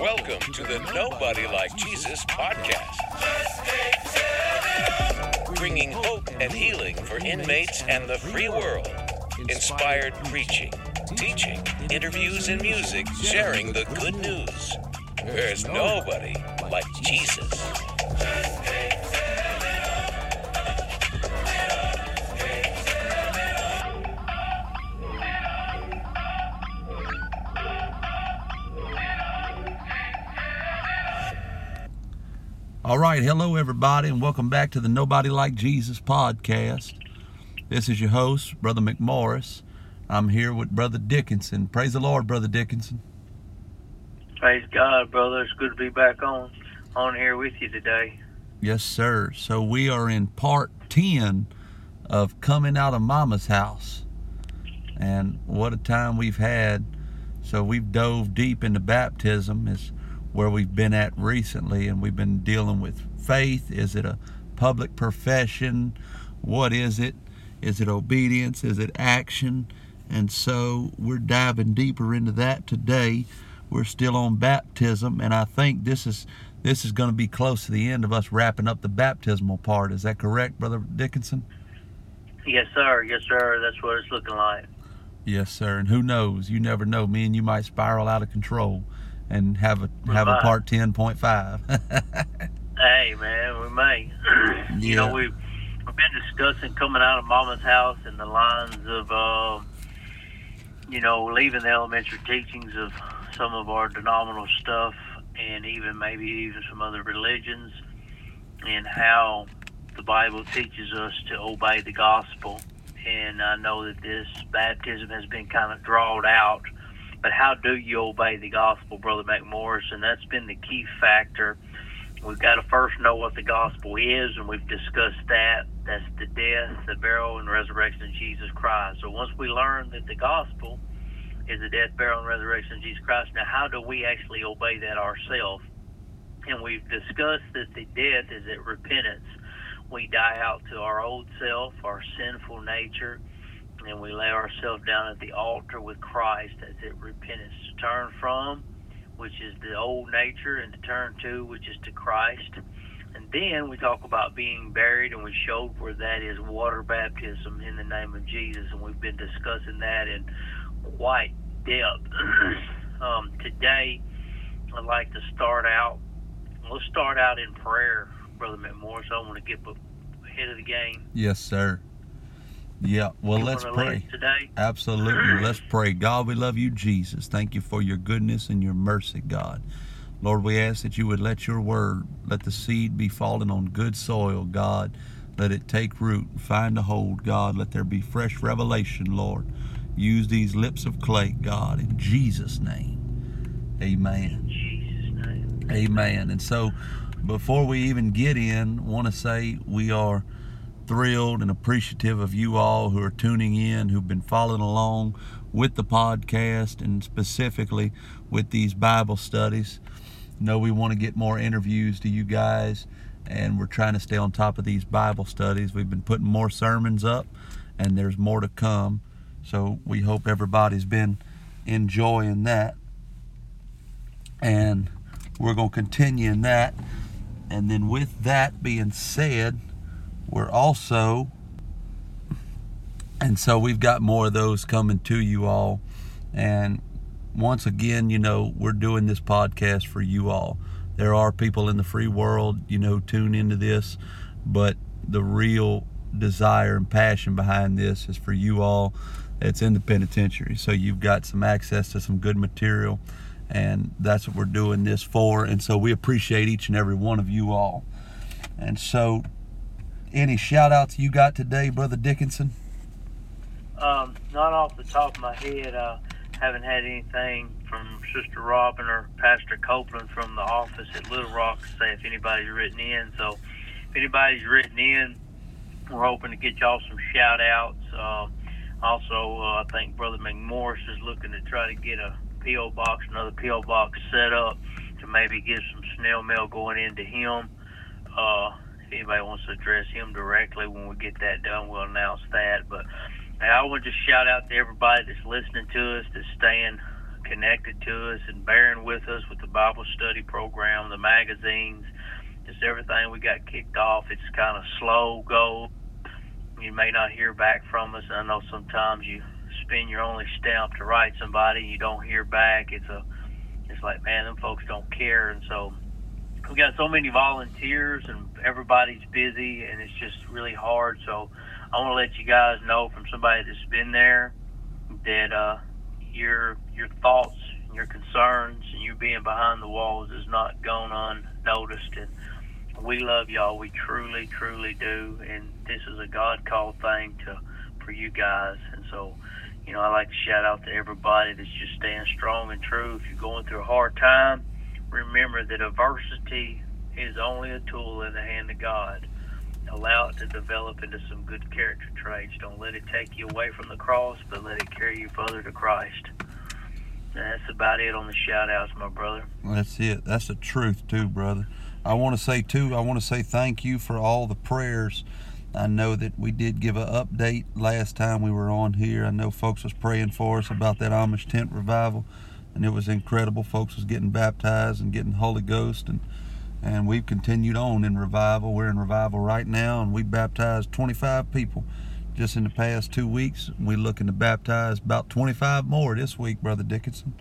Welcome to the Nobody Like Jesus podcast, bringing hope and healing for inmates and the free world. Inspired preaching, teaching, interviews, and music sharing the good news. There's nobody like Jesus. All right, hello everybody, and welcome back to the Nobody Like Jesus podcast. This is your host, Brother McMorris. I'm here with Brother Dickinson. Praise the Lord, Brother Dickinson. Praise God, brother. It's good to be back on on here with you today. Yes, sir. So we are in part 10 of Coming Out of Mama's House. And what a time we've had. So we've dove deep into baptism is where we've been at recently and we've been dealing with faith. Is it a public profession? What is it? Is it obedience? Is it action? And so we're diving deeper into that today. We're still on baptism, and I think this is this is going to be close to the end of us wrapping up the baptismal part. Is that correct, Brother Dickinson? Yes, sir. Yes, sir. That's what it's looking like. Yes, sir. And who knows? You never know. Me and you might spiral out of control and have a We have a part ten point five. Hey, man, we may. you know, Yeah. we've we've been discussing coming out of Mama's house and the lines of, uh, you know, leaving the elementary teachings of some of our denominational stuff, and even maybe even some other religions, and how the Bible teaches us to obey the gospel. And I know that this baptism has been kind of drawed out, but how do you obey the gospel, Brother McMorris? And that's been the key factor. We've got to first know what the gospel is, and we've discussed that. That's the death, the burial, and resurrection of Jesus Christ. So once we learn that the gospel is the death, burial, and resurrection of Jesus Christ, now how do we actually obey that ourselves? And we've discussed that the death is at repentance. We die out to our old self, our sinful nature, and we lay ourselves down at the altar with Christ. That's it, repentance to turn from, which is the old nature, and to turn to, which is to Christ. And then we talk about being buried, and we showed where that is water baptism in the name of Jesus, and we've been discussing that in quite depth. um, today, I'd like to start out. Let's start out in prayer, Brother McMorris. I want to get ahead of the game. yes, sir. Yeah. Well, You let's pray. today. Absolutely. Let's pray. God, we love you, Jesus. Thank you for your goodness and your mercy, God. Lord, we ask that you would let your word, let the seed be fallen on good soil, God. Let it take root, find a hold, God. Let there be fresh revelation, Lord. Use these lips of clay, God, in Jesus' name. Amen. In Jesus' name. Amen. And so, before we even get in, want to say we are thrilled and appreciative of you all who are tuning in, who've been following along with the podcast and specifically with these Bible studies. know we want to get more interviews to you guys, and we're trying to stay on top of these Bible studies. We've been putting more sermons up, and there's more to come. So we hope everybody's been enjoying that. And we're going to continue in that. And then, with that being said, we're also, and so we've got more of those coming to you all. And once again, you know, we're doing this podcast for you all. There are people in the free world, you know, tune into this, but the real desire and passion behind this is for you all. It's in the penitentiary. So you've got some access to some good material, and that's what we're doing this for. And so we appreciate each and every one of you all. And so, any shout outs you got today, Brother Dickinson? Um, not off the top of my head. I haven't had anything from Sister Robin or Pastor Copeland from the office at Little Rock to say if anybody's written in. So if anybody's written in, we're hoping to get y'all some shout outs. Um, also, uh, I think Brother McMorris is looking to try to get a P.O. box, another P.O. box set up to maybe get some snail mail going into him. Uh, if anybody wants to address him directly when we get that done, we'll announce that. But I want to just shout out to everybody that's listening to us, that's staying connected to us and bearing with us with the Bible study program, the magazines, just everything we got kicked off. It's kind of slow go. You may not hear back from us. I know sometimes you spend your only stamp to write somebody and you don't hear back. It's a it's like man, them folks don't care, and so we got so many volunteers and everybody's busy and it's just really hard. So I want to let you guys know from somebody that's been there that uh, your your thoughts, and your concerns, and you being behind the walls is not gone unnoticed. And we love y'all. We truly, truly do. And this is a God called thing to for you guys. And so, you know, I like to shout out to everybody that's just staying strong and true. If you're going through a hard time, remember that adversity is only a tool in the hand of God. Allow it to develop into some good character traits. Don't let it take you away from the cross, but let it carry you further to Christ. And that's about it on the shout outs, my brother. That's it. That's the truth, too, brother. I want to say, too, I want to say thank you for all the prayers. I know that we did give an update last time we were on here. I know folks was praying for us about that Amish tent revival, and it was incredible. Folks was getting baptized and getting Holy Ghost, and and we've continued on in revival. We're in revival right now, and we baptized 25 people just in the past two weeks. We're looking to baptize about 25 more this week, Brother Dickinson.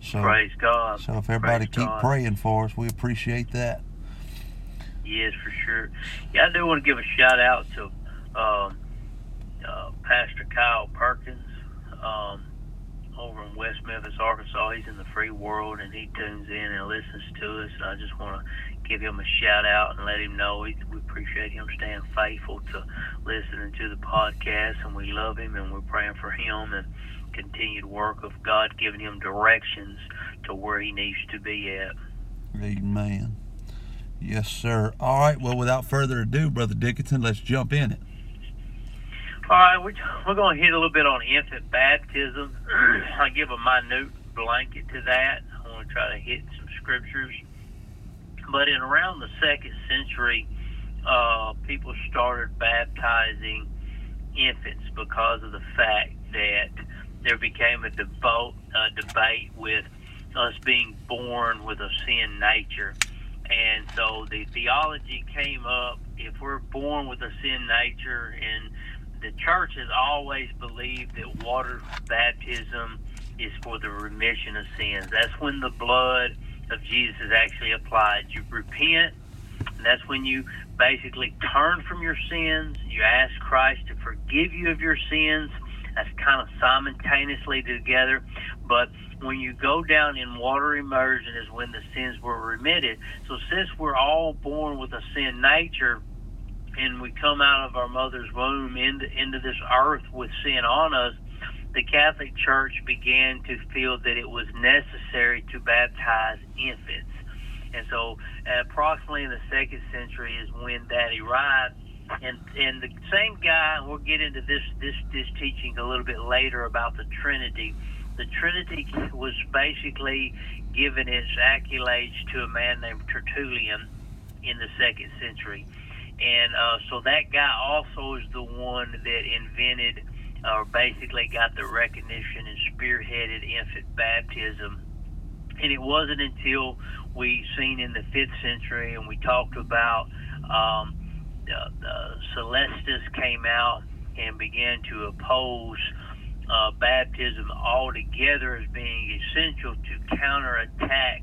So, Praise God. So if everybody Praise keep God. praying for us, we appreciate that. Yes, for sure. Yeah, I do want to give a shout out to um, uh, Pastor Kyle Perkins um, over in West Memphis, Arkansas. He's in the free world and he tunes in and listens to us. And I just want to give him a shout out and let him know we, appreciate him staying faithful to listening to the podcast and we love him and we're praying for him and continued work of God giving him directions to where he needs to be at. Amen. Yes, sir. All right. Well, without further ado, Brother Dickinson, let's jump in it. All right, we're, we're going to hit a little bit on infant baptism. I give a minute blanket to that. I want to try to hit some scriptures. But in around the second century, uh, people started baptizing infants because of the fact that there became a debate, a debate with us being born with a sin nature. And so the theology came up if we're born with a sin nature, and the church has always believed that water baptism is for the remission of sins. That's when the blood of Jesus is actually applied. You repent, and that's when you basically turn from your sins. You ask Christ to forgive you of your sins. That's kind of simultaneously together. But when you go down in water immersion is when the sins were remitted. So since we're all born with a sin nature and we come out of our mother's womb into, into this earth with sin on us, the Catholic Church began to feel that it was necessary to baptize infants. And so uh, approximately in the second century is when that arrived. And and the same guy, we'll get into this this this teaching a little bit later about the Trinity the Trinity was basically given its accolades to a man named Tertullian in the second century. And uh, so that guy also is the one that invented or basically got the recognition and spearheaded infant baptism. And it wasn't until we seen in the fifth century and we talked about um, the, the Celestius came out and began to oppose uh, baptism altogether as being essential to counterattack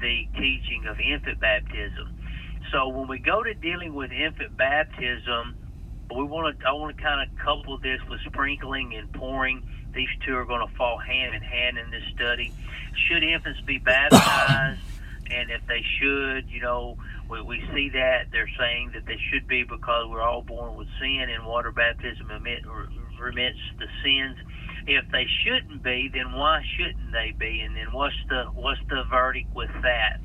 the teaching of infant baptism. So when we go to dealing with infant baptism, we want to I want to kind of couple this with sprinkling and pouring. These two are going to fall hand in hand in this study. Should infants be baptized? and if they should, you know, we, we see that they're saying that they should be because we're all born with sin, and water baptism remit, remits the sins. If they shouldn't be, then why shouldn't they be? And then what's the what's the verdict with that?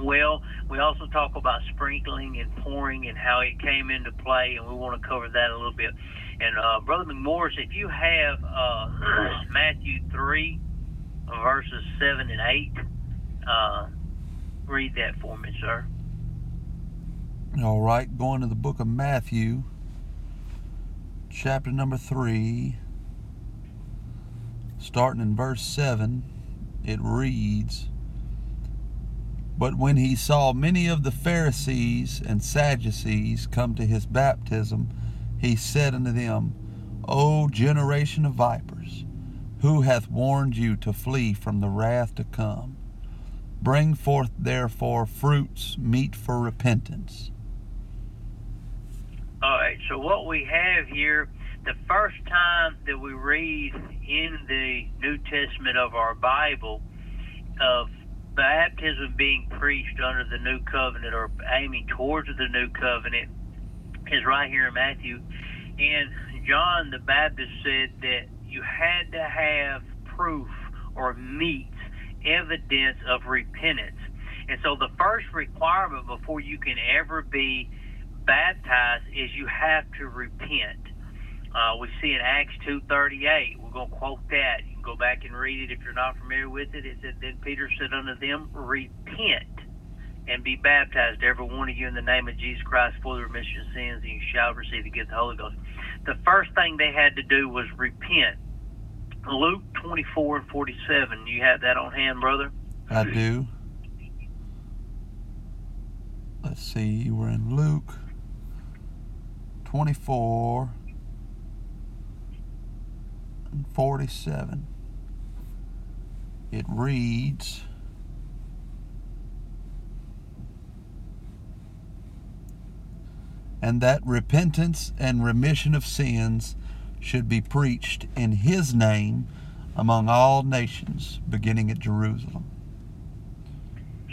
Well, we also talk about sprinkling and pouring and how it came into play, and we want to cover that a little bit. And uh, Brother McMorris, if you have uh, Matthew three, verses seven and eight, uh, read that for me, sir. All right, going to the book of Matthew, chapter number 3, starting in verse 7, it reads But when he saw many of the Pharisees and Sadducees come to his baptism, he said unto them, O generation of vipers, who hath warned you to flee from the wrath to come? Bring forth therefore fruits meet for repentance. All right, so what we have here, the first time that we read in the New Testament of our Bible of baptism being preached under the new covenant or aiming towards the new covenant is right here in Matthew. And John the Baptist said that you had to have proof or meat, evidence of repentance. And so the first requirement before you can ever be baptized is you have to repent. Uh, we see in Acts 2.38, we're going to quote that. You go back and read it if you're not familiar with it. It said, Then Peter said unto them, Repent and be baptized, every one of you, in the name of Jesus Christ for the remission of sins, and you shall receive the gift of the Holy Ghost. The first thing they had to do was repent. Luke 24 and 47. You have that on hand, brother? I do. Let's see, we're in Luke 24 and 47. It reads, and that repentance and remission of sins should be preached in his name among all nations, beginning at Jerusalem.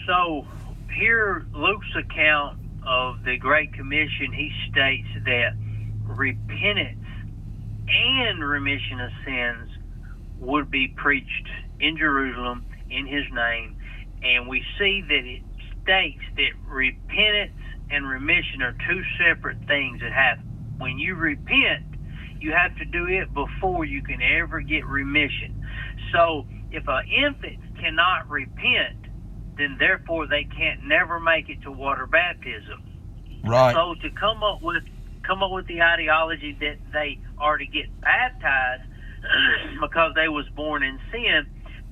So, here, Luke's account of the Great Commission, he states that repentance and remission of sins would be preached in Jerusalem in his name. And we see that it states that repentance and remission are two separate things that happen. When you repent, you have to do it before you can ever get remission. So if an infant cannot repent, then therefore they can't never make it to water baptism. Right. So to come up with come up with the ideology that they are to get baptized because they was born in sin,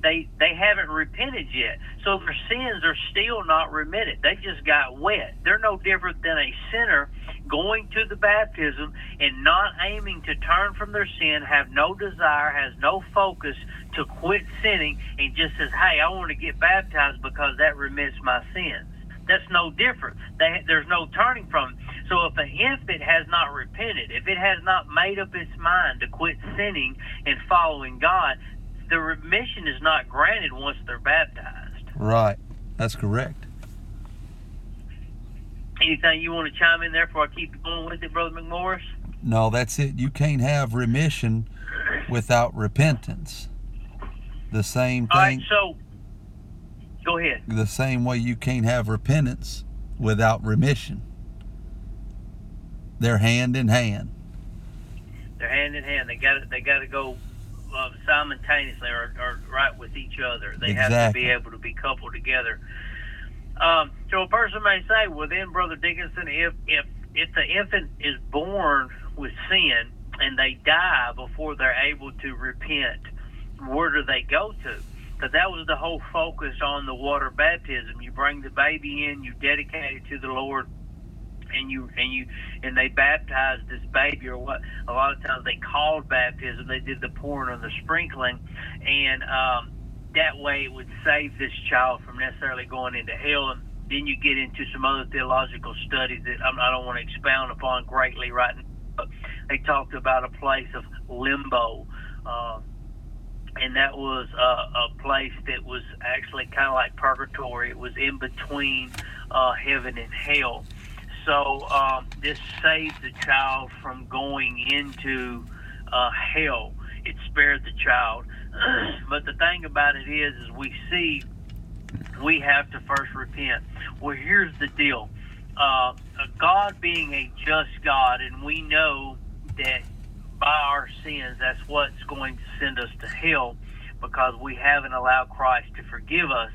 they they haven't repented yet. So their sins are still not remitted. They just got wet. They're no different than a sinner going to the baptism and not aiming to turn from their sin, have no desire, has no focus to quit sinning, and just says, "Hey, I want to get baptized because that remits my sins." That's no different. They, there's no turning from. It. So if an infant has not repented, if it has not made up its mind to quit sinning and following God, the remission is not granted once they're baptized. Right. That's correct. Anything you want to chime in there before I keep going with it, Brother McMorris? No, that's it. You can't have remission without repentance. The same thing. All right, so go ahead. the same way you can't have repentance without remission. They're hand in hand. They're hand in hand. They got they got to go uh, simultaneously or, or right with each other. They have to be able to be coupled together. Um, so a person may say, well, then, Brother Dickinson, if if if the infant is born with sin and they die before they're able to repent, where do they go to? Because that was the whole focus on the water baptism. You bring the baby in, you dedicate it to the Lord, and you and you and they baptized this baby or what a lot of times they called baptism they did the pouring or the sprinkling and um that way it would save this child from necessarily going into hell and then you get into some other theological studies that I'm, I don't want to expound upon greatly right now. But they talked about a place of limbo, uh, and that was uh, a place that was actually kind of like purgatory. It was in between uh, heaven and hell. So um, this saved the child from going into uh, hell. It spared the child. but the thing about it is, is we see we have to first repent. Well, here's the deal: uh, God being a just God, and we know that by our sins, that's what's going to send us to hell because we haven't allowed Christ to forgive us.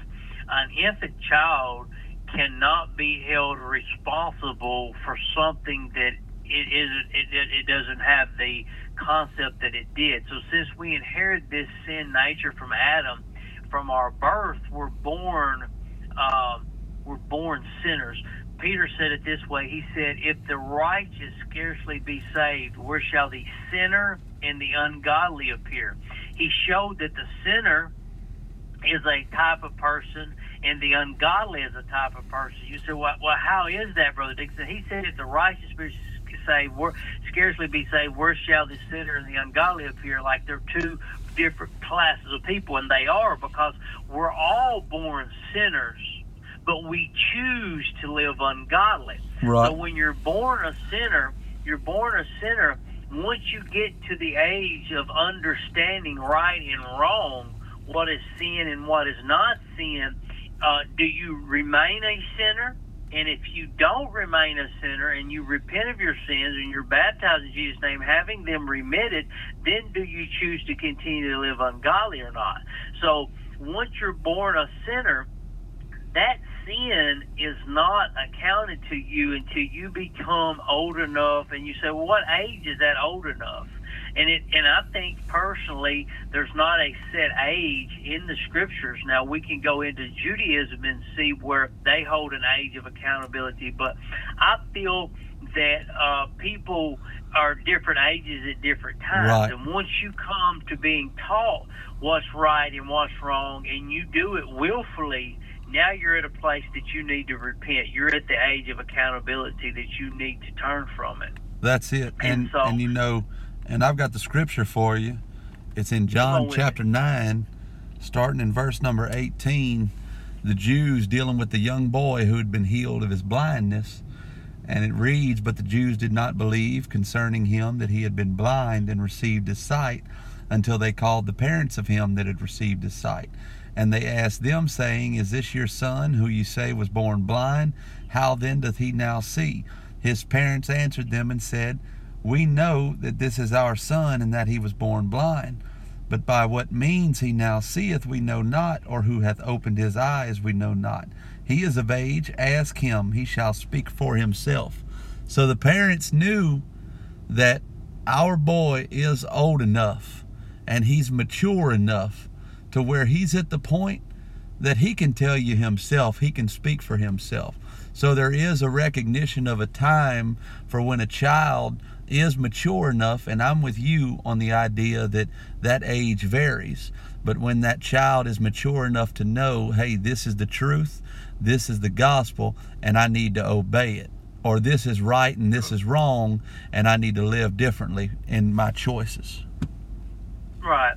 An infant child cannot be held responsible for something that it isn't it, it, doesn't have the concept that it did. So since we inherit this sin nature from Adam, from our birth, we're born um, we're born sinners. Peter said it this way. He said, "If the righteous scarcely be saved, where shall the sinner and the ungodly appear?" He showed that the sinner is a type of person and the ungodly is a type of person. You say, well, well how is that, Brother Dixon? He said, if the righteous be saved, scarcely be saved, where shall the sinner and the ungodly appear? Like they're two different classes of people, and they are because we're all born sinners, but we choose to live ungodly. Right. So when you're born a sinner, you're born a sinner. Once you get to the age of understanding right and wrong, what is sin and what is not sin, uh, do you remain a sinner? And if you don't remain a sinner and you repent of your sins and you're baptized in Jesus' name, having them remitted, then do you choose to continue to live ungodly or not? So once you're born a sinner, that sin is not accounted to you until you become old enough and you say, well, what age is that old enough? And it and I think personally there's not a set age in the scriptures. Now we can go into Judaism and see where they hold an age of accountability, but I feel that uh, people are different ages at different times, right. and once you come to being taught what's right and what's wrong, and you do it willfully. Now you're at a place that you need to repent. You're at the age of accountability that you need to turn from it. That's it. And And so- and you know, and I've got the scripture for you. It's in John chapter 9, starting in verse number 18. The Jews dealing with the young boy who had been healed of his blindness. And it reads, But the Jews did not believe concerning him that he had been blind and received his sight until they called the parents of him that had received his sight. And they asked them, saying, Is this your son, who you say was born blind? How then doth he now see? His parents answered them and said, We know that this is our son, and that he was born blind. But by what means he now seeth, we know not, or who hath opened his eyes, we know not. He is of age, ask him, he shall speak for himself. So the parents knew that our boy is old enough and he's mature enough to where he's at the point that he can tell you himself, he can speak for himself. So there is a recognition of a time for when a child is mature enough, and I'm with you on the idea that that age varies. But when that child is mature enough to know, hey, this is the truth, this is the gospel, and I need to obey it, or this is right and this is wrong, and I need to live differently in my choices. Right.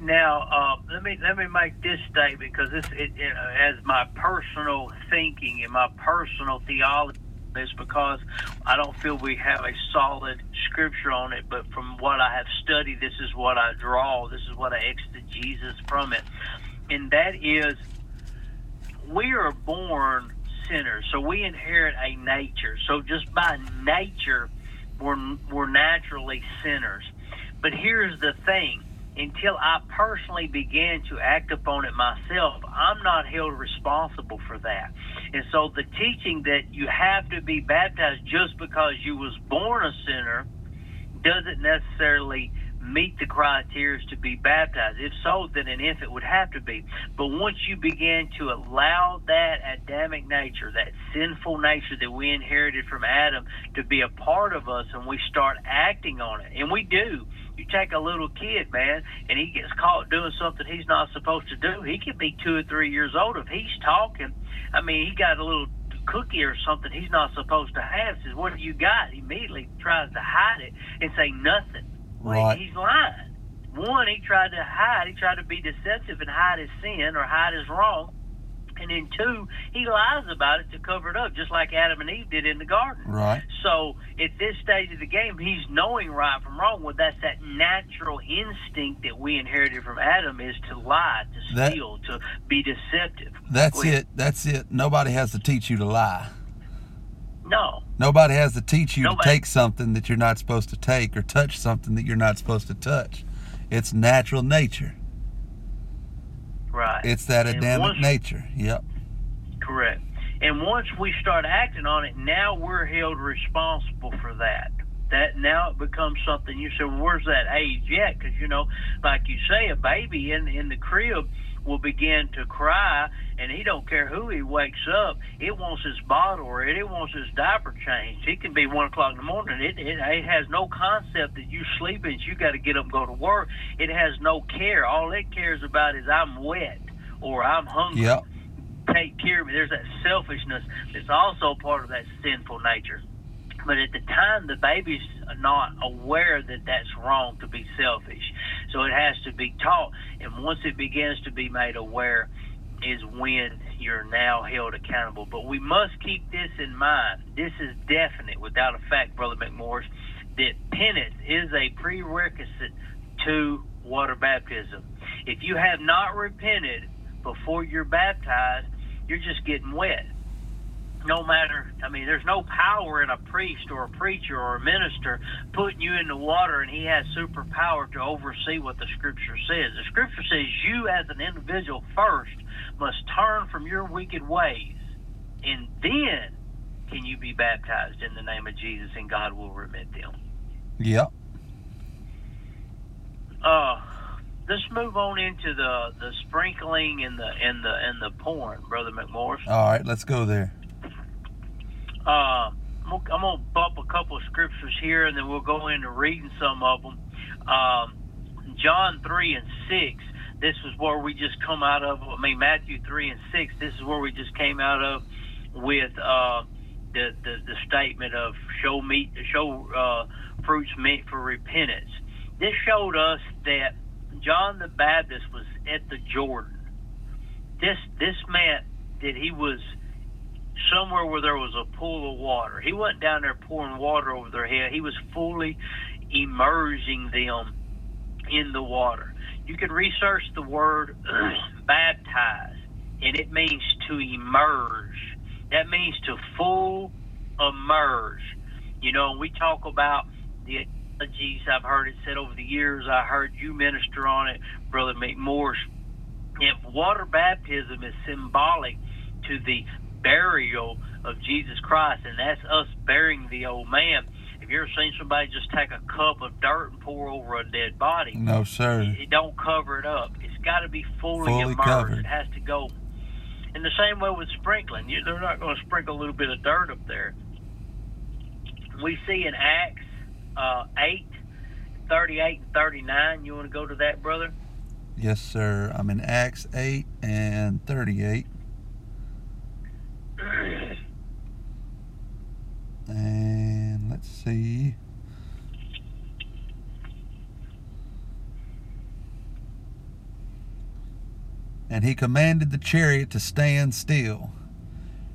Now, uh, let me let me make this statement because this, it, it, as my personal thinking and my personal theology, is because I don't feel we have a solid scripture on it. But from what I have studied, this is what I draw. This is what I exegesis from it, and that is, we are born sinners, so we inherit a nature. So just by nature, we're we're naturally sinners. But here's the thing until I personally began to act upon it myself, I'm not held responsible for that. And so the teaching that you have to be baptized just because you was born a sinner doesn't necessarily meet the criteria to be baptized. If so, then an infant would have to be. But once you begin to allow that Adamic nature, that sinful nature that we inherited from Adam, to be a part of us, and we start acting on it, and we do. You take a little kid, man, and he gets caught doing something he's not supposed to do. He could be two or three years old if he's talking. I mean, he got a little cookie or something he's not supposed to have. Says, "What have you got?" He immediately tries to hide it and say nothing. Well, Right. he's lying. One, he tried to hide. He tried to be deceptive and hide his sin or hide his wrong. And then two, he lies about it to cover it up, just like Adam and Eve did in the garden. Right. So at this stage of the game, he's knowing right from wrong. Well, that's that natural instinct that we inherited from Adam is to lie, to That- steal, to be deceptive. That's it. That's it. Nobody has to teach you to lie. No, Nobody has to teach you Nobody- to take something that you're not supposed to take or touch something that you're not supposed to touch. It's natural nature. Right. It's that Adamic once- nature. Yep. Correct. And once we start acting on it, now we're held responsible for that. that now it becomes something you say, well, where's that age yet? Because you know, like you say, a baby in in the crib will begin to cry, and he don't care who he wakes up. It wants his bottle or it, it wants his diaper changed. It can be one o'clock in the morning. It, it it has no concept that you sleeping. You got to get up and go to work. It has no care. All it cares about is I'm wet or I'm hungry. Yep. Take care of me. There's that selfishness that's also part of that sinful nature. But at the time, the baby's not aware that that's wrong to be selfish. So it has to be taught. And once it begins to be made aware, is when you're now held accountable. But we must keep this in mind. This is definite, without a fact, Brother McMorris, that penance is a prerequisite to water baptism. If you have not repented before you're baptized, you're just getting wet no matter I mean there's no power in a priest or a preacher or a minister putting you in the water and he has superpower to oversee what the scripture says. The scripture says you as an individual first must turn from your wicked ways and then can you be baptized in the name of Jesus and God will remit them. Yep. Uh let's move on into the the sprinkling and the and the and the pouring, brother McMorris. All right, let's go there. Uh, I'm gonna bump a couple of scriptures here, and then we'll go into reading some of them. Um, John three and six. This is where we just come out of. I mean Matthew three and six. This is where we just came out of with uh, the, the the statement of show meat, show uh, fruits meant for repentance. This showed us that John the Baptist was at the Jordan. This this meant that he was somewhere where there was a pool of water. He wasn't down there pouring water over their head. He was fully immersing them in the water. You can research the word baptize, and it means to immerse. That means to full immerse. You know, we talk about the analogies I've heard it said over the years. I heard you minister on it, Brother McMorris. If water baptism is symbolic to the burial of Jesus Christ, and that's us burying the old man. Have you ever seen somebody just take a cup of dirt and pour over a dead body? No, sir. It, it don't cover it up. It's got to be fully, Fully immersed. covered. It has to go. In the same way with sprinkling, you, they're not going to sprinkle a little bit of dirt up there. We see in Acts uh, 8, 38 and 39. You want to go to that, brother? Yes, sir. I'm in Acts 8 and 38. And let's see. And he commanded the chariot to stand still.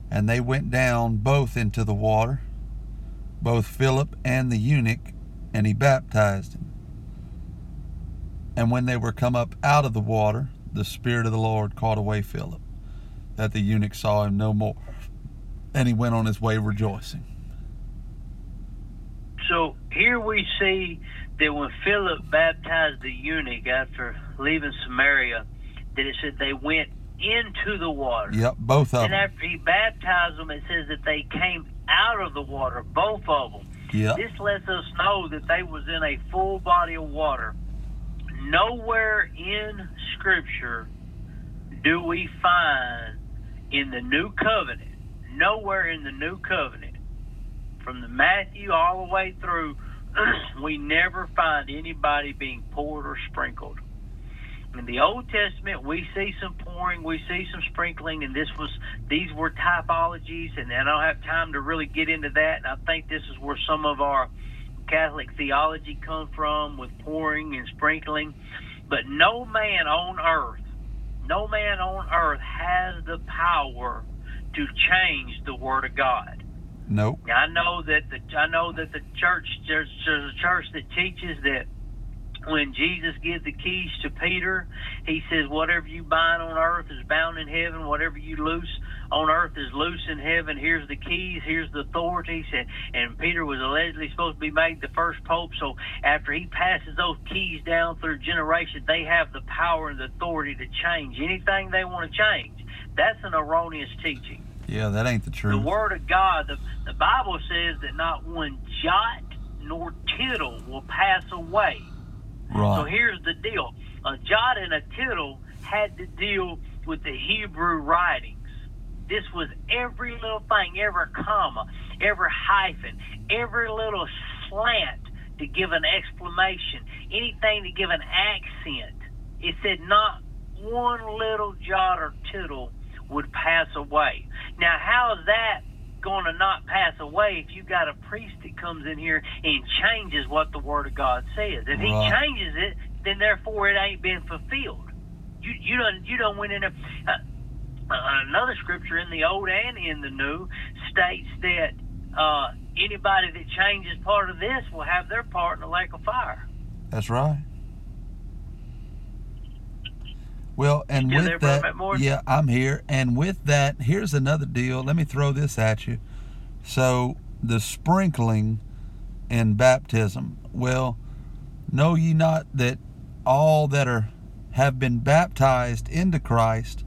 And they went down both into the water, both Philip and the eunuch, and he baptized him. And when they were come up out of the water, the Spirit of the Lord caught away Philip, that the eunuch saw him no more. And he went on his way rejoicing. So here we see that when Philip baptized the eunuch after leaving Samaria, that it said they went into the water. Yep, both of And them. And after he baptized them, it says that they came out of the water, both of them. Yep. This lets us know that they was in a full body of water. Nowhere in Scripture do we find in the New Covenant, nowhere in the New Covenant, from the Matthew all the way through, we never find anybody being poured or sprinkled. In the Old Testament, we see some pouring, we see some sprinkling, and this was these were typologies, and I don't have time to really get into that. And I think this is where some of our Catholic theology comes from with pouring and sprinkling. But no man on earth, no man on earth has the power to change the Word of God. Nope. I know that the I know that the church there's, there's a church that teaches that when Jesus gives the keys to Peter, he says, "Whatever you bind on earth is bound in heaven. Whatever you loose on earth is loose in heaven. Here's the keys. Here's the authorities." And, and Peter was allegedly supposed to be made the first pope. So after he passes those keys down through generations, they have the power and the authority to change anything they want to change. That's an erroneous teaching. Yeah, that ain't the truth. The. Word of God, the, the Bible says that not one jot nor tittle will pass away. Right. So here's the deal: a jot and a tittle had to deal with the Hebrew writings. This was every little thing, every comma, every hyphen, every little slant to give an exclamation, anything to give an accent. It said not one little jot or tittle would pass away. Now, how is that going to not pass away if you got a priest that comes in here and changes what the Word of God says? If he changes it, then therefore it ain't been fulfilled. You you don't you don't went in there. Uh, another scripture in the Old and in the New states that uh, anybody that changes part of this will have their part in the lake of fire. That's right. Well, and Still with that, yeah, I'm here. And with that, here's another deal. Let me throw this at you. So, the sprinkling in baptism. Well, know ye not that all that are have been baptized into Christ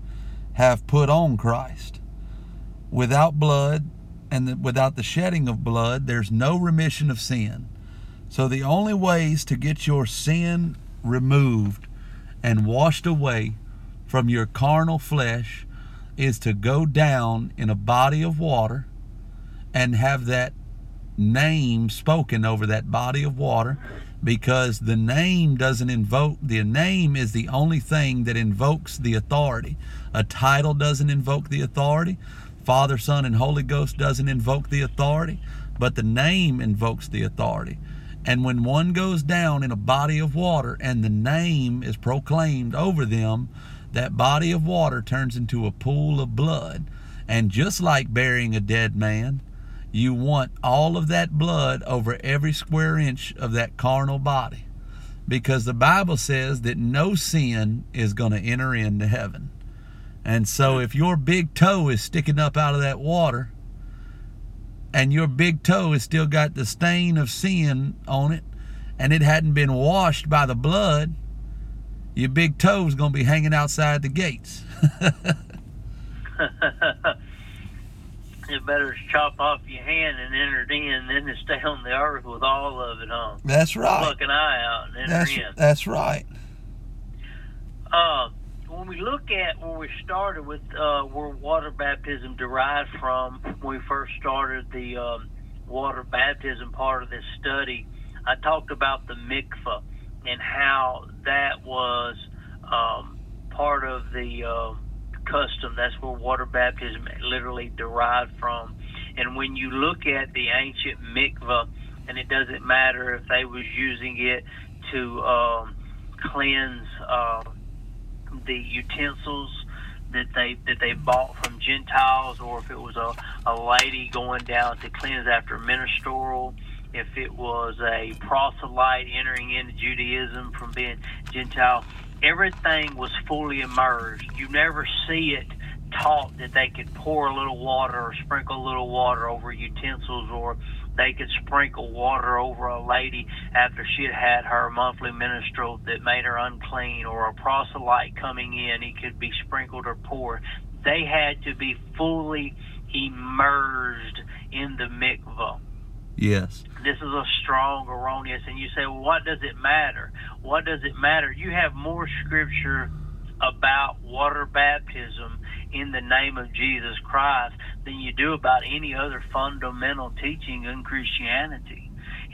have put on Christ? Without blood and the, without the shedding of blood, there's no remission of sin. So the only ways to get your sin removed and washed away from your carnal flesh is to go down in a body of water and have that name spoken over that body of water because the name doesn't invoke the name is the only thing that invokes the authority. A title doesn't invoke the authority. Father son and holy ghost doesn't invoke the authority but the name invokes the authority. And when one goes down in a body of water and the name is proclaimed over them that body of water turns into a pool of blood. And just like burying a dead man you want all of that blood over every square inch of that carnal body because the Bible says that no sin is going to enter into heaven. And so if your big toe is sticking up out of that water and your big toe has still got the stain of sin on it and it hadn't been washed by the blood, your big toe is going to be hanging outside the gates. better chop off your hand and enter it in than to stay on the earth with all of it on. That's right. Pluck an eye out and enter That's in. that's right. Uh, when we look at where we started with uh, where water baptism derived from, when we first started the um, water baptism part of this study, I talked about the mikvah and how that was um, part of the uh, custom. That's where water baptism literally derived from. And when you look at the ancient mikvah, and it doesn't matter if they was using it to um, cleanse uh, the utensils that they that they bought from Gentiles, or if it was a, a lady going down to cleanse after ministerial, if it was a proselyte entering into Judaism from being Gentile, everything was fully immersed. You never see it taught that they could pour a little water or sprinkle a little water over utensils or they could sprinkle water over a lady after she had had her monthly menstrual that made her unclean or a proselyte coming in he could be sprinkled or poured they had to be fully immersed in the mikvah Yes. this is a strong erroneous and you say well what does it matter? What does it matter? You have more scripture about water baptism in the name of jesus christ than you do about any other fundamental teaching in christianity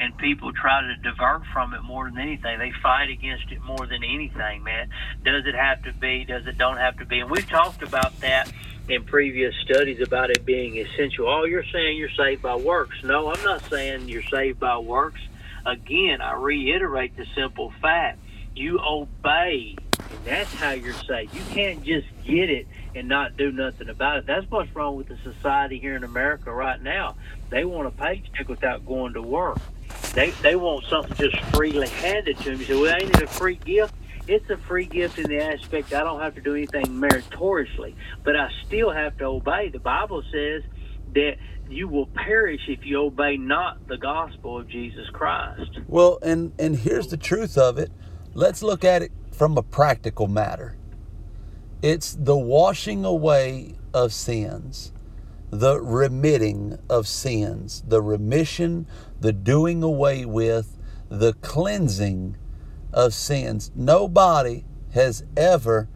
and people try to divert from it more than anything they fight against it more than anything man does it have to be does it don't have to be and we've talked about that in previous studies about it being essential. Oh, you're saying you're saved by works. No, I'm not saying you're saved by works. Again, I reiterate the simple fact you obey, and that's how you're saved. You can't just get it and not do nothing about it. That's what's wrong with the society here in America right now. They want a paycheck without going to work. They they want something just freely handed to them. You say, well, ain't it a free gift? It's a free gift in the aspect I don't have to do anything meritoriously, but I still have to obey. The Bible says that you will perish if you obey not the gospel of Jesus Christ. Well, and and here's the truth of it. Let's look at it from a practical matter. It's the washing away of sins. The remitting of sins, the remission, the doing away with, the cleansing of sins. Nobody has ever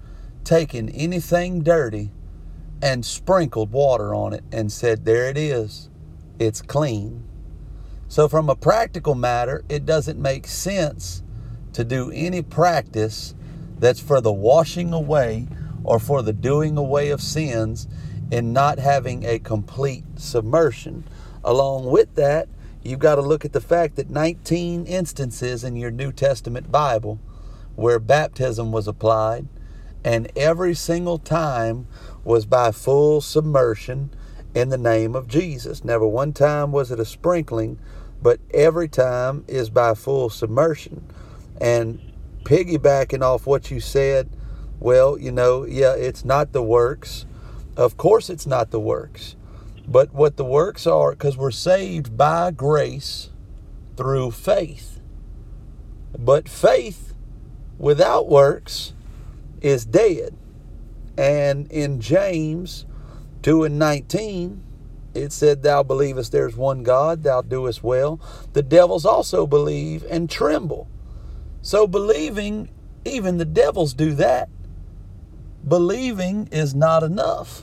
taken anything dirty and sprinkled water on it and said, There it is, it's clean. So, from a practical matter, it doesn't make sense to do any practice that's for the washing away or for the doing away of sins in not having a complete submersion. Along with that, you've got to look at the fact that 19 instances in your New Testament Bible where baptism was applied, and every single time was by full submersion in the name of Jesus. Never one time was it a sprinkling, but every time is by full submersion. And piggybacking off what you said, well, you know, yeah, it's not the works. Of course, it's not the works. But what the works are, because we're saved by grace through faith. But faith without works is dead. And in James 2 and 19, it said, Thou believest there's one God, thou doest well. The devils also believe and tremble. So believing, even the devils do that. Believing is not enough.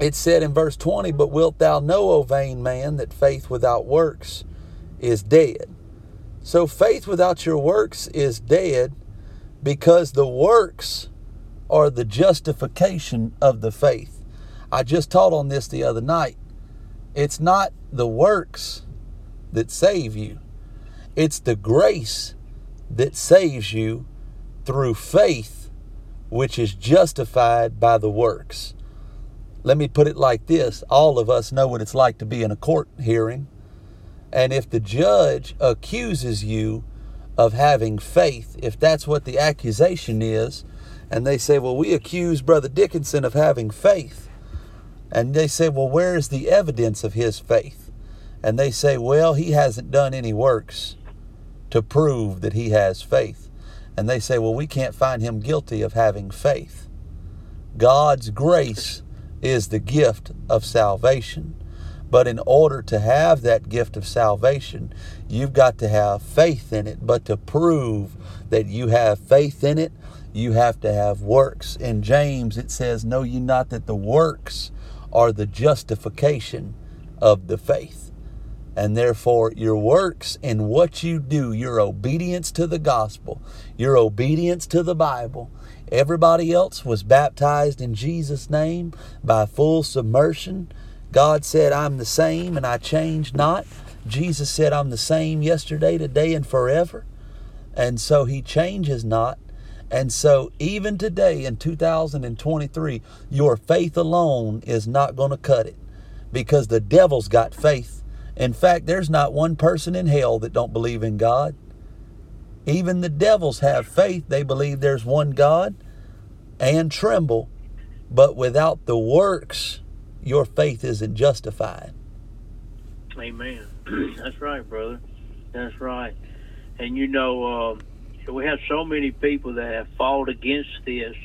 It said in verse 20, But wilt thou know, O vain man, that faith without works is dead? So faith without your works is dead because the works are the justification of the faith. I just taught on this the other night. It's not the works that save you, it's the grace that saves you through faith, which is justified by the works. Let me put it like this all of us know what it's like to be in a court hearing. And if the judge accuses you of having faith, if that's what the accusation is, and they say, Well, we accuse Brother Dickinson of having faith. And they say, Well, where is the evidence of his faith? And they say, Well, he hasn't done any works to prove that he has faith. And they say, Well, we can't find him guilty of having faith. God's grace is the gift of salvation. But in order to have that gift of salvation, you've got to have faith in it. But to prove that you have faith in it, you have to have works. In James, it says, Know ye not that the works are the justification of the faith? And therefore, your works and what you do, your obedience to the gospel, your obedience to the Bible, everybody else was baptized in Jesus' name by full submersion God said, I'm the same and I change not. Jesus said, I'm the same yesterday, today, and forever. And so he changes not. And so, even today in 2023, your faith alone is not going to cut it because the devil's got faith. In fact, there's not one person in hell that don't believe in God. Even the devils have faith. They believe there's one God and tremble. But without the works, your faith isn't justified. Amen. That's right, brother. That's right. And you know, uh, we have so many people that have fought against this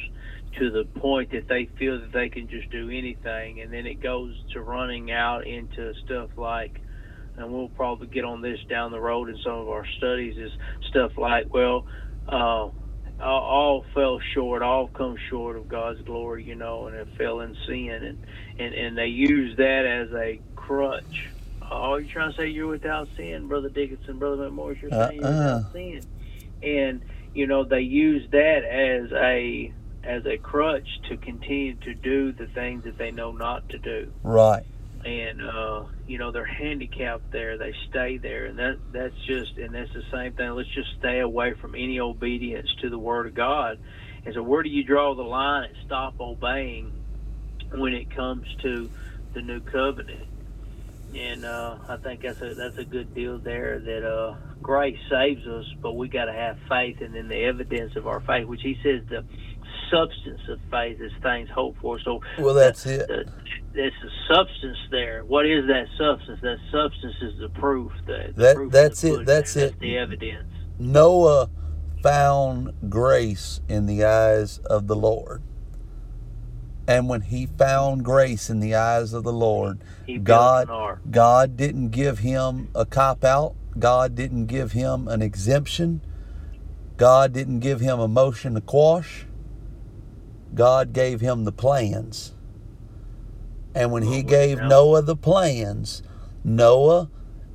to the point that they feel that they can just do anything, and then it goes to running out into stuff like, and we'll probably get on this down the road in some of our studies, is stuff like, well, uh, all fell short, all come short of God's glory, you know, and it fell in sin, and and and they use that as a crutch. Oh, you're trying to say you're without sin, brother Dickinson, brother McMorris? You're saying uh-uh. you're without sin, and you know they use that as a as a crutch to continue to do the things that they know not to do. Right and uh, you know they're handicapped there. They stay there, and that that's just and that's the same thing. Let's just stay away from any obedience to the Word of God. And so, where do you draw the line and stop obeying when it comes to the new covenant? And uh, I think that's a that's a good deal there. That uh, grace saves us, but we got to have faith, and then the evidence of our faith, which He says the substance of faith is things hoped for. So, well, that's the, it. The, there's a substance there. What is that substance? That substance is the proof. That that proof that's it. That's there. it. That's the evidence. Noah found grace in the eyes of the Lord. And when he found grace in the eyes of the Lord, God. God didn't give him a cop out. God didn't give him an exemption. God didn't give him a motion to quash. God gave him the plans. And when he gave. Noah the plans, Noah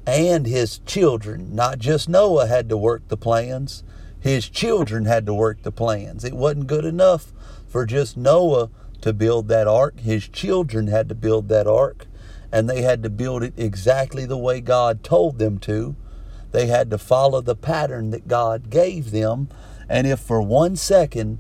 and his children, not just Noah had to work the plans, his children had to work the plans. It wasn't good enough for just Noah to build that ark. His children had to build that ark, and they had to build it exactly the way God told them to. They had to follow the pattern that God gave them. And if for one second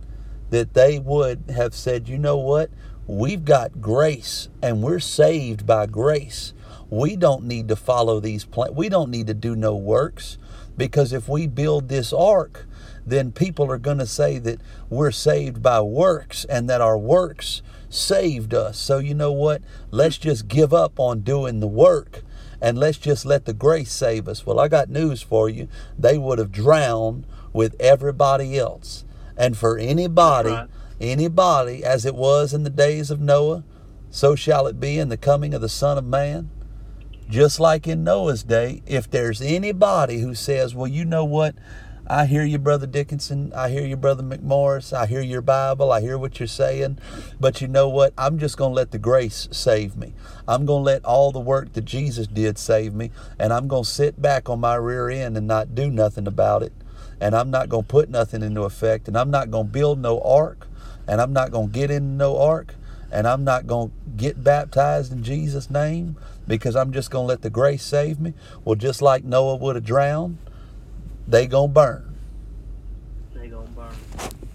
that they would have said, you know what? We've got grace and we're saved by grace. We don't need to follow these plans. We don't need to do no works because if we build this ark, then people are going to say that we're saved by works and that our works saved us. So, you know what? Let's just give up on doing the work and let's just let the grace save us. Well, I got news for you. They would have drowned with everybody else. And for anybody, right. anybody, as it was in the days of Noah, so shall it be in the coming of the Son of Man. Just like in Noah's day, if there's anybody who says, Well, you know what? I hear you, Brother Dickinson. I hear you, Brother McMorris. I hear your Bible. I hear what you're saying. But you know what? I'm just going to let the grace save me. I'm going to let all the work that Jesus did save me. And I'm going to sit back on my rear end and not do nothing about it. And I'm not going to put nothing into effect. And I'm not going to build no ark. And I'm not going to get in no ark. And I'm not going to get baptized in Jesus' name because I'm just going to let the grace save me. Well, just like Noah would have drowned, they going to burn. They gonna burn.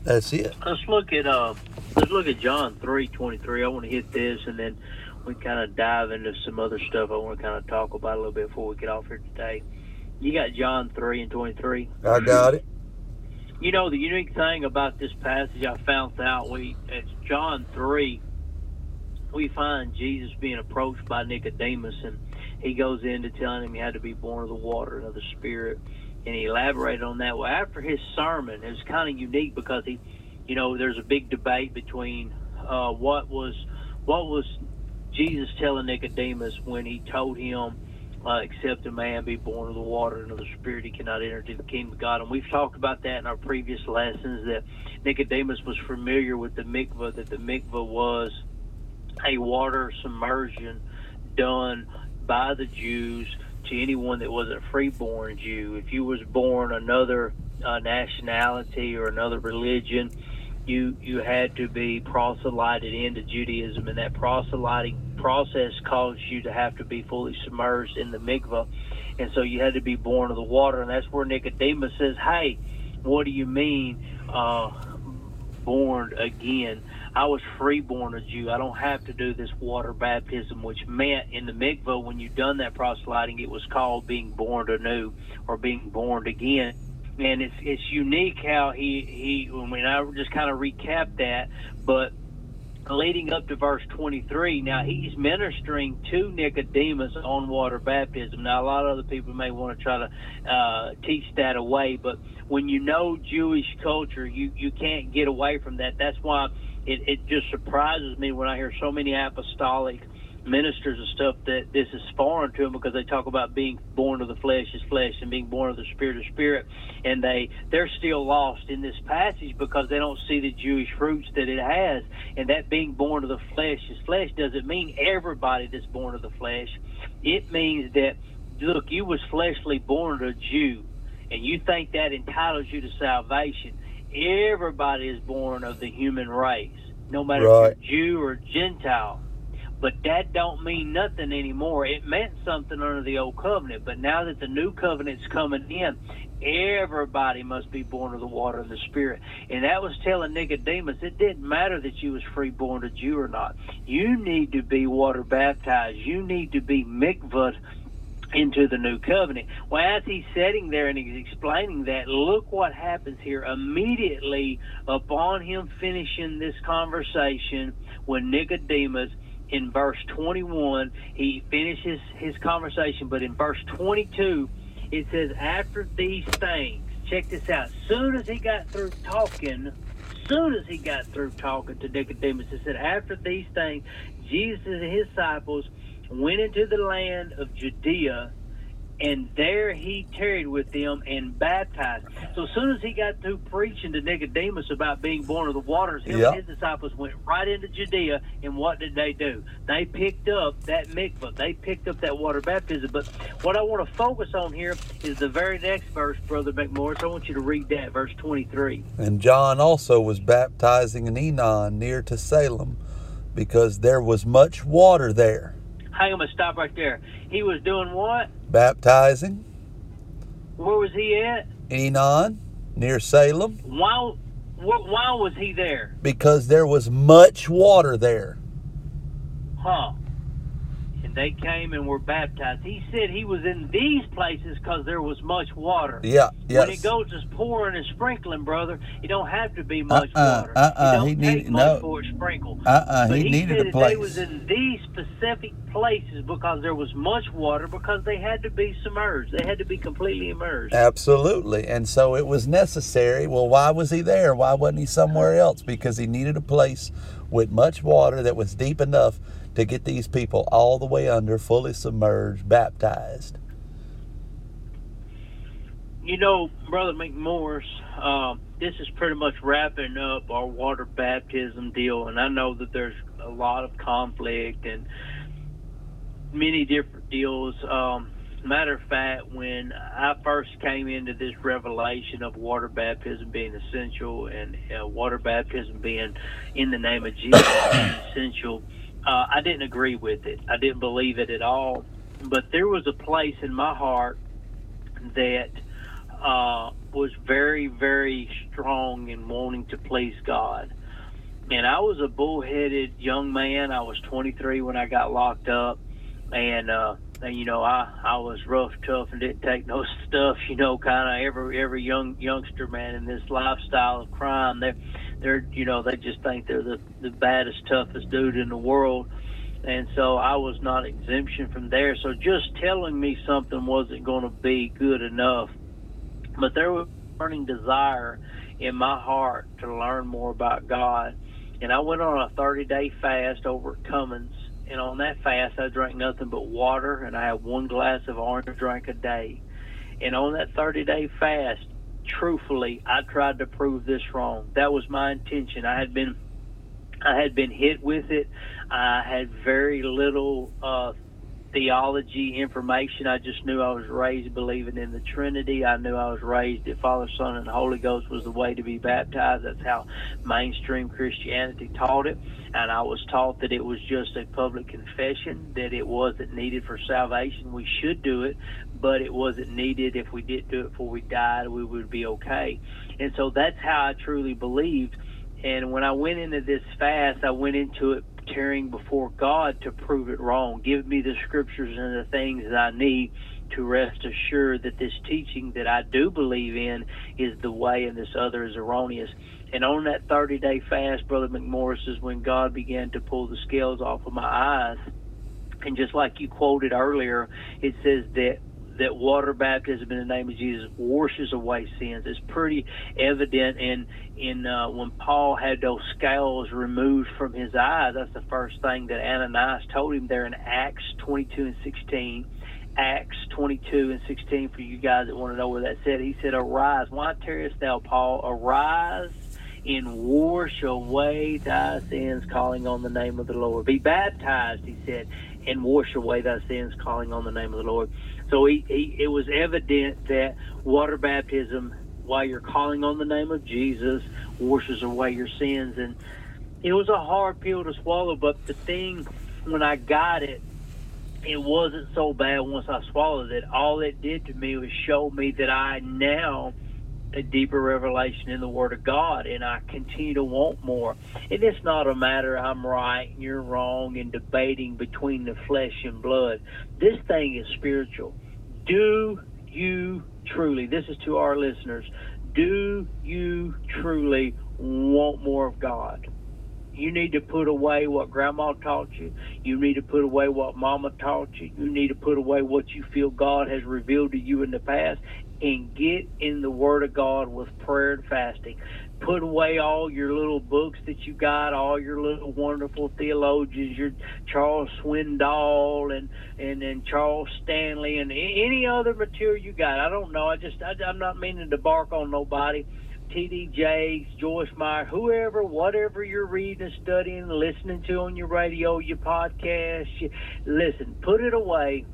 That's it. Let's look at uh, let's look at John three twenty three. I want to hit this, and then we kind of dive into some other stuff. I want to kind of talk about a little bit before we get off here today. You got John three and twenty three. I got it. You know the unique thing about this passage, I found out we it's John three. We find Jesus being approached by Nicodemus, and he goes into telling him he had to be born of the water and of the Spirit, and he elaborated on that. Well, after his sermon, it was kind of unique because he, you know, there's a big debate between uh, what was what was Jesus telling Nicodemus when he told him uh, except a man be born of the water and of the spirit, he cannot enter into the kingdom of God. And we've talked about that in our previous lessons that Nicodemus was familiar with the mikvah, that the mikvah was a water submersion done by the Jews to anyone that wasn't a freeborn Jew. If you was born another uh, nationality or another religion, you you had to be proselyted into Judaism, and that proselyting process caused you to have to be fully submerged in the mikvah, and so you had to be born of the water, and that's where Nicodemus says, "Hey, what do you mean, uh, born again? I was freeborn a Jew. I don't have to do this water baptism, which meant in the mikvah when you done that proselyting, it was called being born anew or being born again." and it's it's unique how he he. I mean, I just kind of recap that, but leading up to verse 23, now he's ministering to Nicodemus on water baptism. Now, a lot of other people may want to try to uh, teach that away, but when you know Jewish culture, you you can't get away from that. That's why it it just surprises me when I hear so many apostolic ministers and stuff that this is foreign to them because they talk about being born of the flesh is flesh and being born of the spirit is spirit. And they they're still lost in this passage because they don't see the Jewish fruits that it has. And that being born of the flesh is flesh doesn't mean everybody that's born of the flesh. It means that look you was fleshly born a Jew and you think that entitles you to salvation. Everybody is born of the human race no matter Right. if you're Jew or Gentile but that don't mean nothing anymore. It meant something under the old covenant, but now that the new covenant's coming in, everybody must be born of the water and the spirit. And that was telling Nicodemus it didn't matter that you was freeborn a Jew or not. You need to be water baptized. You need to be mikvah into the new covenant. Well, as he's sitting there and he's explaining that, look what happens here. Immediately upon him finishing this conversation with Nicodemus, in verse 21, he finishes his conversation, but in verse 22, it says, After these things, check this out. Soon as he got through talking, soon as he got through talking to Nicodemus, he said, After these things, Jesus and his disciples went into the land of Judea and there he tarried with them and baptized. So as soon as he got through preaching to Nicodemus about being born of the waters, him Yep. and his disciples went right into Judea, and what did they do? They picked up that mikvah. They picked up that water baptism. But what I want to focus on here is the very next verse, Brother McMorris. I want you to read that, verse 23. And John also was baptizing in Aenon near to Salem, because there was much water there. Hang on, stop right there. He was doing what? Baptizing Where was he at? Aenon near Salem, Why, wh- why was he there? because there was much water there. Huh. They came and were baptized. He said he was in these places because there was much water. Yeah, When it goes as pouring and sprinkling, brother, it don't have to be much Uh-uh, water. uh-uh, don't he needed- much no. for a sprinkle. Uh-uh, But he he needed said a that they was in these specific places because there was much water because they had to be submerged. They had to be completely immersed. Absolutely. And so it was necessary. Well, why was he there? Why wasn't he somewhere else? Because he needed a place with much water that was deep enough to get these people all the way under, fully submerged, baptized. You know, Brother McMorris, um, this is pretty much wrapping up our water baptism deal, and I know that there's a lot of conflict and many different deals. Um, matter of fact, when I first came into this revelation of water baptism being essential and uh, water baptism being in the name of Jesus essential, uh, I didn't agree with it. I didn't believe it at all. But there was a place in my heart that uh, was very, very strong in wanting to please God. And I was a bullheaded young man. I was 23 when I got locked up, and uh, you know I I was rough, tough, and didn't take no stuff. You know, kind of every every young youngster man in this lifestyle of crime, they're they're you know they just think they're the the baddest, toughest dude in the world. And so I was not exemption from there. So just telling me something wasn't going to be good enough but there was a burning desire in my heart to learn more about God. And I went on a 30 day fast over at Cummins. And on that fast, I drank nothing but water, and I had one glass of orange drink a day. And on that 30 day fast, truthfully, I tried to prove this wrong. That was my intention. I had been, I had been hit with it. I had very little uh, theology information. I just knew I was raised believing in the Trinity. I knew I was raised that Father, Son, and Holy Ghost was the way to be baptized. That's how mainstream Christianity taught it. And I was taught that it was just a public confession, that it wasn't needed for salvation. We should do it, but it wasn't needed. If we didn't do it before we died, we would be okay. And so that's how I truly believed. And when I went into this fast, I went into it tearing before God to prove it wrong. Give me the scriptures and the things that I need to rest assured that this teaching that I do believe in is the way and this other is erroneous. And on that 30 day fast, Brother McMorris, is when God began to pull the scales off of my eyes. And just like you quoted earlier, it says that that water baptism in the name of Jesus washes away sins. It's pretty evident in in uh, when Paul had those scales removed from his eyes. That's the first thing that Ananias told him there in Acts 22 and 16. Acts 22 and 16 for you guys that want to know where that said. He said, "Arise, why tarriest thou, Paul? Arise." and wash away thy sins, calling on the name of the Lord. Be baptized, he said, and wash away thy sins, calling on the name of the Lord. So he, he, it was evident that water baptism, while you're calling on the name of Jesus, washes away your sins. And it was a hard pill to swallow, but the thing, when I got it, it wasn't so bad once I swallowed it. All it did to me was show me that I now a deeper revelation in the Word of God, and I continue to want more. And it's not a matter I'm right and you're wrong and debating between the flesh and blood. This thing is spiritual. Do you truly, this is to our listeners, do you truly want more of God? You need to put away what grandma taught you. You need to put away what mama taught you. You need to put away what you feel God has revealed to you in the past and get in the Word of God with prayer and fasting. put away all your little books that you got, all your little wonderful theologians, your Charles Swindoll and and and Charles Stanley and any other material you got. I don't know. I just I, I'm not meaning to bark on nobody. T.D. Jakes, Joyce Meyer, whoever, whatever you're reading, studying, listening to on your radio, your podcast, you, listen, put it away,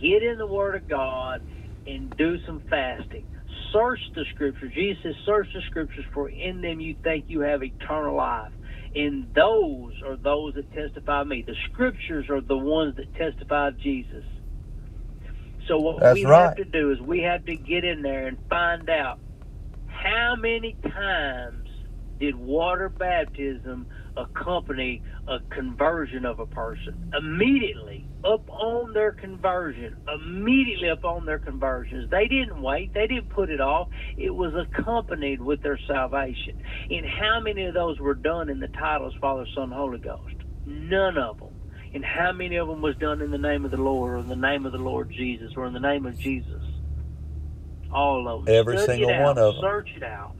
get in the Word of God, and do some fasting search the scriptures. Jesus says, search the scriptures, for in them you think you have eternal life. And those are those that testify of me. The scriptures are the ones that testify of Jesus. So what That's we right. have to do is we have to get in there and find out how many times did water baptism accompany a conversion of a person? Immediately up on their conversion immediately upon their conversions. They didn't wait. They didn't put it off. It was accompanied with their salvation. And how many of those were done in the titles father son holy ghost? None of them. And how many of them was done in the name of the lord or in the name of the lord jesus or in the name of jesus? All of them. Every Study single out. one of 'em. search it out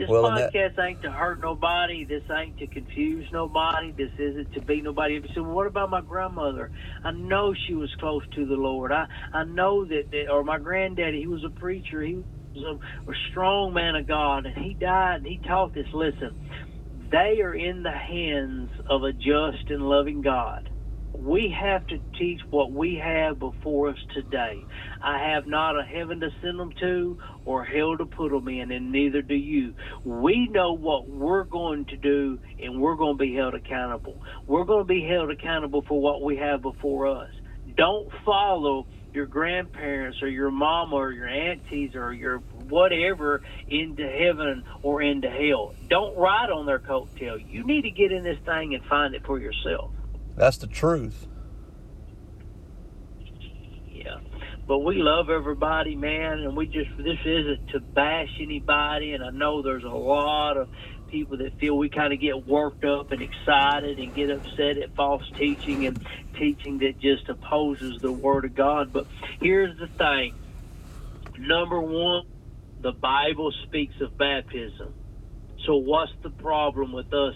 this Well, and that- podcast ain't to hurt nobody. This ain't to confuse nobody. This isn't to beat nobody. If you say, well, what about my grandmother? I know she was close to the Lord. I, I know that, that, or my granddaddy, he was a preacher. He was a, a strong man of God, and he died, and he taught this. Listen, they are in the hands of a just and loving God. We have to teach what we have before us today. I have not a heaven to send them to or hell to put them in, and neither do you. We know what we're going to do, and we're going to be held accountable. We're going to be held accountable for what we have before us. Don't follow your grandparents or your mama or your aunties or your whatever into heaven or into hell. Don't ride on their coattail. You need to get in this thing and find it for yourself. That's the truth. Yeah. But we love everybody, man, and we just this isn't to bash anybody and I know there's a lot of people that feel we kind of get worked up and excited and get upset at false teaching and teaching that just opposes the word of God. But here's the thing. Number 1, the Bible speaks of baptism. So what's the problem with us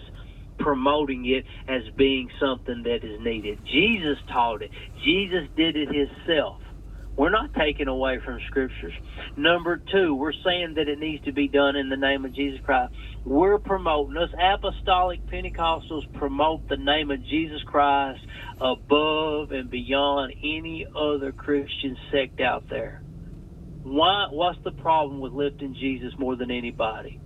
promoting it as being something that is needed? Jesus taught it. Jesus did it himself. We're not taking away from scriptures. Number two, we're saying that it needs to be done in the name of Jesus Christ. We're promoting us apostolic Pentecostals promote the name of Jesus Christ above and beyond any other Christian sect out there. Why what's the problem with lifting Jesus more than anybody?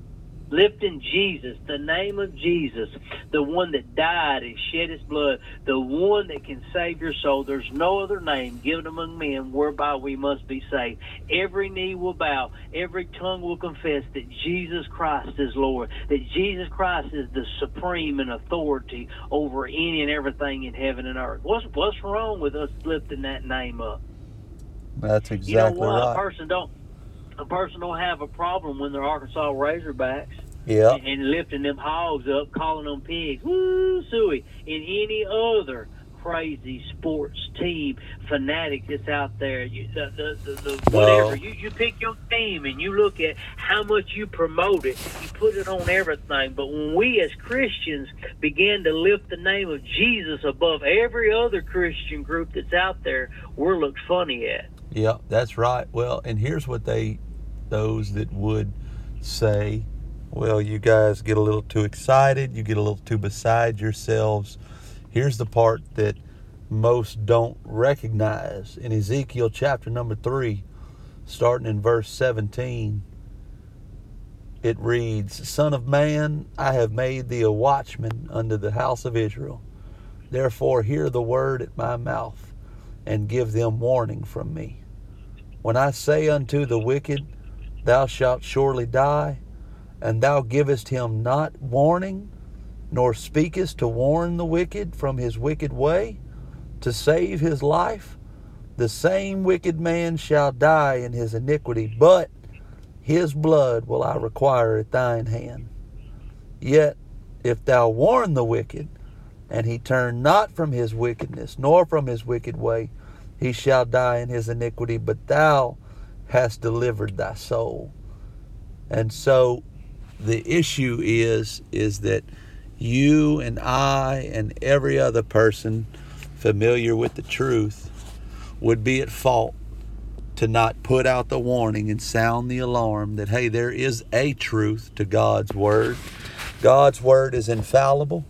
Lifting Jesus, the name of Jesus, the one that died and shed his blood, the one that can save your soul. There's no other name given among men whereby we must be saved. Every knee will bow, every tongue will confess that Jesus Christ is Lord, that Jesus Christ is the supreme in authority over any and everything in heaven and earth. What's what's wrong with us lifting that name up? That's You know exactly what? A right. person don't a person don't have a problem when they're Arkansas Razorbacks Yeah. and, and lifting them hogs up, calling them pigs. Woo, suey. And any other crazy sports team fanatic that's out there, you, the, the, the, the No. whatever. You, you pick your team and you look at how much you promote it. You put it on everything. But when we as Christians begin to lift the name of Jesus above every other Christian group that's out there, we're looked funny at. Yeah, that's right. Well, and here's what they, those that would say, well, you guys get a little too excited, you get a little too beside yourselves. Here's the part that most don't recognize. In Ezekiel chapter number 3, starting in verse 17, it reads, Son of man, I have made thee a watchman unto the house of Israel. Therefore, hear the word at my mouth, and give them warning from me. When I say unto the wicked, Thou shalt surely die, and thou givest him not warning, nor speakest to warn the wicked from his wicked way, to save his life, the same wicked man shall die in his iniquity, but his blood will I require at thine hand. Yet, if thou warn the wicked, and he turn not from his wickedness, nor from his wicked way, he shall die in his iniquity, but thou hast delivered thy soul. And so the issue is is that you and I and every other person familiar with the truth would be at fault to not put out the warning and sound the alarm that hey there is a truth to God's word. God's word is infallible.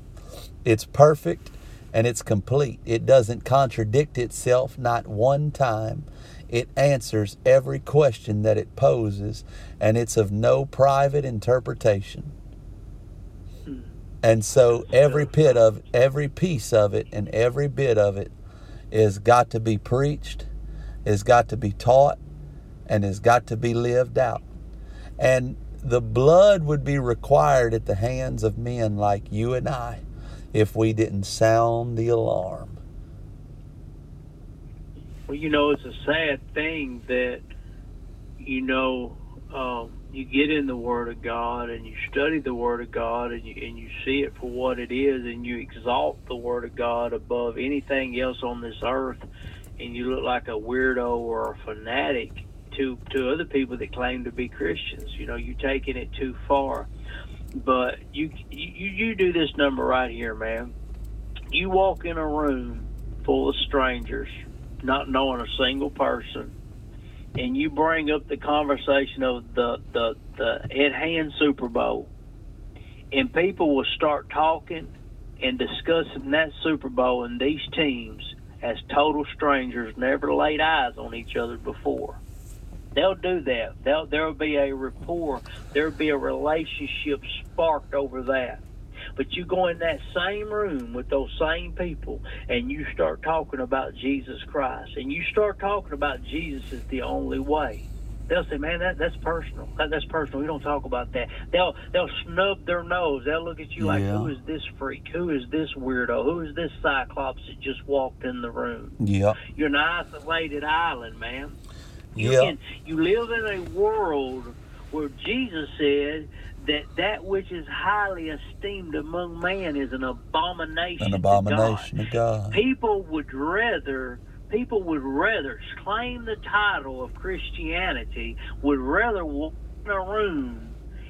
It's perfect and it's complete. It doesn't contradict itself not one time. It answers every question that it poses, and it's of no private interpretation. And so every bit of every piece of it and every bit of it is got to be preached, is got to be taught, and has got to be lived out. And the blood would be required at the hands of men like you and I if we didn't sound the alarm. Well, you know, it's a sad thing that, you know, um, you get in the Word of God and you study the Word of God and you, and you see it for what it is and you exalt the Word of God above anything else on this earth and you look like a weirdo or a fanatic to, to other people that claim to be Christians. You know, you're taking it too far. But you, you, you do this number right here, man. You walk in a room full of strangers, not knowing a single person and you bring up the conversation of the the the at hand Super Bowl, and people will start talking and discussing that Super Bowl and these teams as total strangers, never laid eyes on each other before. They'll do that. They'll, there'll be a rapport. There'll be a relationship sparked over that. But you go in that same room with those same people and you start talking about Jesus Christ and you start talking about Jesus is the only way. They'll say, "Man, that that's personal. That, that's personal. We don't talk about that." They'll they'll snub their nose. They'll look at you like, Yeah. "Who is this freak? Who is this weirdo? Who is this cyclops that just walked in the room?" Yep. You're an isolated island, man. You Yep. can you live in a world where Jesus said that that which is highly esteemed among man is an abomination. An to God. to God. People would rather people would rather claim the title of Christianity, would rather walk in a room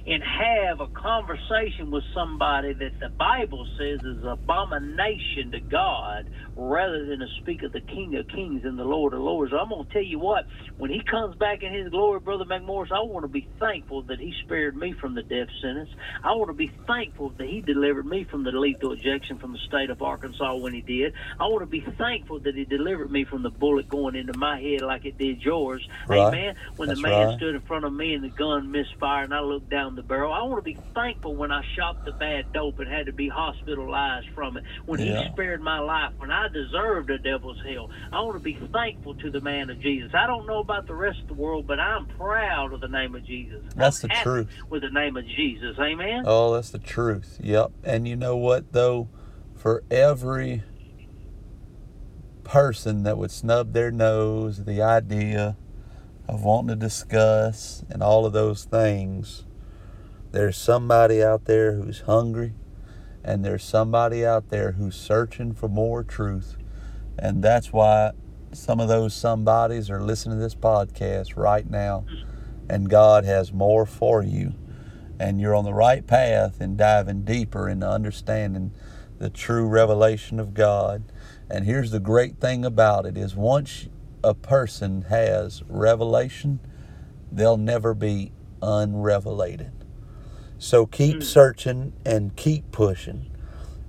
and have a conversation with somebody that the Bible says is an abomination to God rather than to speak of the King of Kings and the Lord of Lords. I'm going to tell you what, when he comes back in his glory, Brother McMorris, I want to be thankful that he spared me from the death sentence. I want to be thankful that he delivered me from the lethal ejection from the state of Arkansas when he did. I want to be thankful that he delivered me from the bullet going into my head like it did yours. Right. Amen. When That's the man right. stood in front of me and the gun misfired and I looked down the barrel, I want to be thankful when I shot the bad dope and had to be hospitalized from it. When Yeah. he spared my life, when I deserved a devil's hell, I want to be thankful to the man of Jesus. I don't know about the rest of the world, but I'm proud of the name of Jesus. That's I'm the truth. With the name of Jesus. Amen. Oh, that's the truth. Yep. And you know what, though? For every person that would snub their nose the idea of wanting to discuss and all of those things, there's somebody out there who's hungry and there's somebody out there who's searching for more truth. And that's why some of those somebodies are listening to this podcast right now. And God has more for you and you're on the right path in diving deeper into understanding the true revelation of God. And here's the great thing about it is once a person has revelation, they'll never be unrevelated. So keep hmm. searching and keep pushing.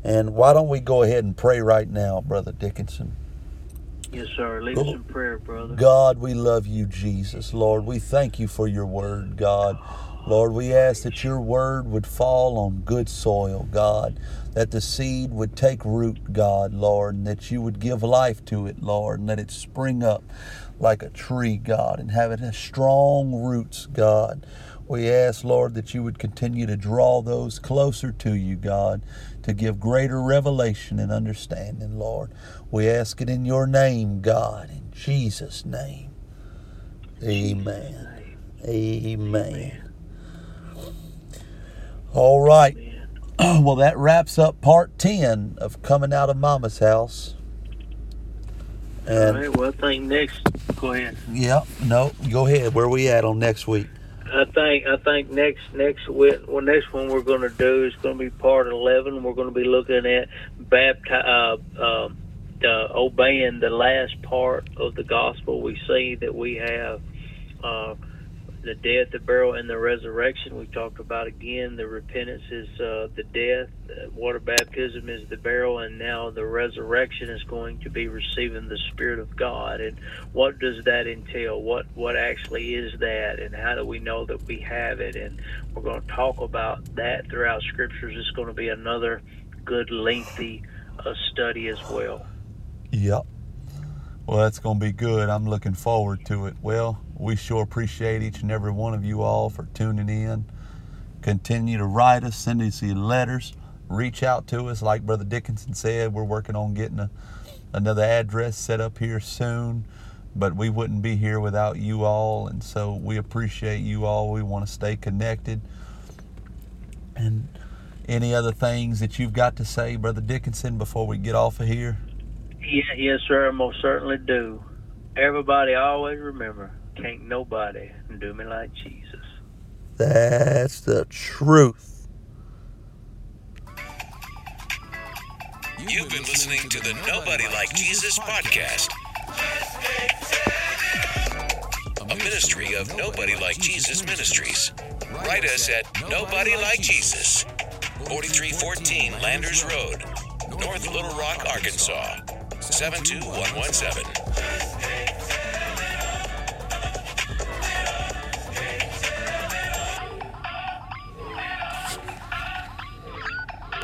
And why don't we go ahead and pray right now, Brother Dickinson? Yes, sir. Lead us oh, in prayer, brother. God, we love you, Jesus. Lord, we thank you for your word, God. Lord, we ask that your word would fall on good soil, God, that the seed would take root, God, Lord, and that you would give life to it, Lord, and that it spring up like a tree, God, and have it have strong roots, God. We ask, Lord, that you would continue to draw those closer to you, God, to give greater revelation and understanding, Lord. We ask it in your name, God, in Jesus' name. Amen. Amen. All right. Well, that wraps up part 10 of Coming Out of Mama's House. All And right. Well, I think next. Go ahead. yeah, no, go ahead. Where we at on next week? I think I think next next well next one we're going to do is going to be part eleven. We're going to be looking at bapti- uh, uh, uh, obeying the last part of the gospel. We see that we have uh, the death, the burial, and the resurrection. We talked about again. The repentance is uh, the death. Uh, water baptism is the burial, and now the resurrection is going to be receiving the Spirit of God. And what does that entail? What what actually is that, and how do we know that we have it? And we're going to talk about that throughout Scriptures. It's going to be another good lengthy uh, study as well. Yep. Well, that's going to be good. I'm looking forward to it. Well, we sure appreciate each and every one of you all for tuning in. Continue to write us, send us your letters, reach out to us. Like Brother Dickinson said, we're working on getting a, another address set up here soon, but we wouldn't be here without you all. And so we appreciate you all. We want to stay connected. And any other things that you've got to say, Brother Dickinson, before we get off of here? Yeah, yes, sir. I most certainly do. Everybody always remember, can't nobody do me like Jesus. That's the truth. You've been listening to the Nobody Like Jesus podcast, a ministry of Nobody Like Jesus Ministries. Write us at Nobody Like Jesus, 4314 Landers Road, North Little Rock, Arkansas, 72117.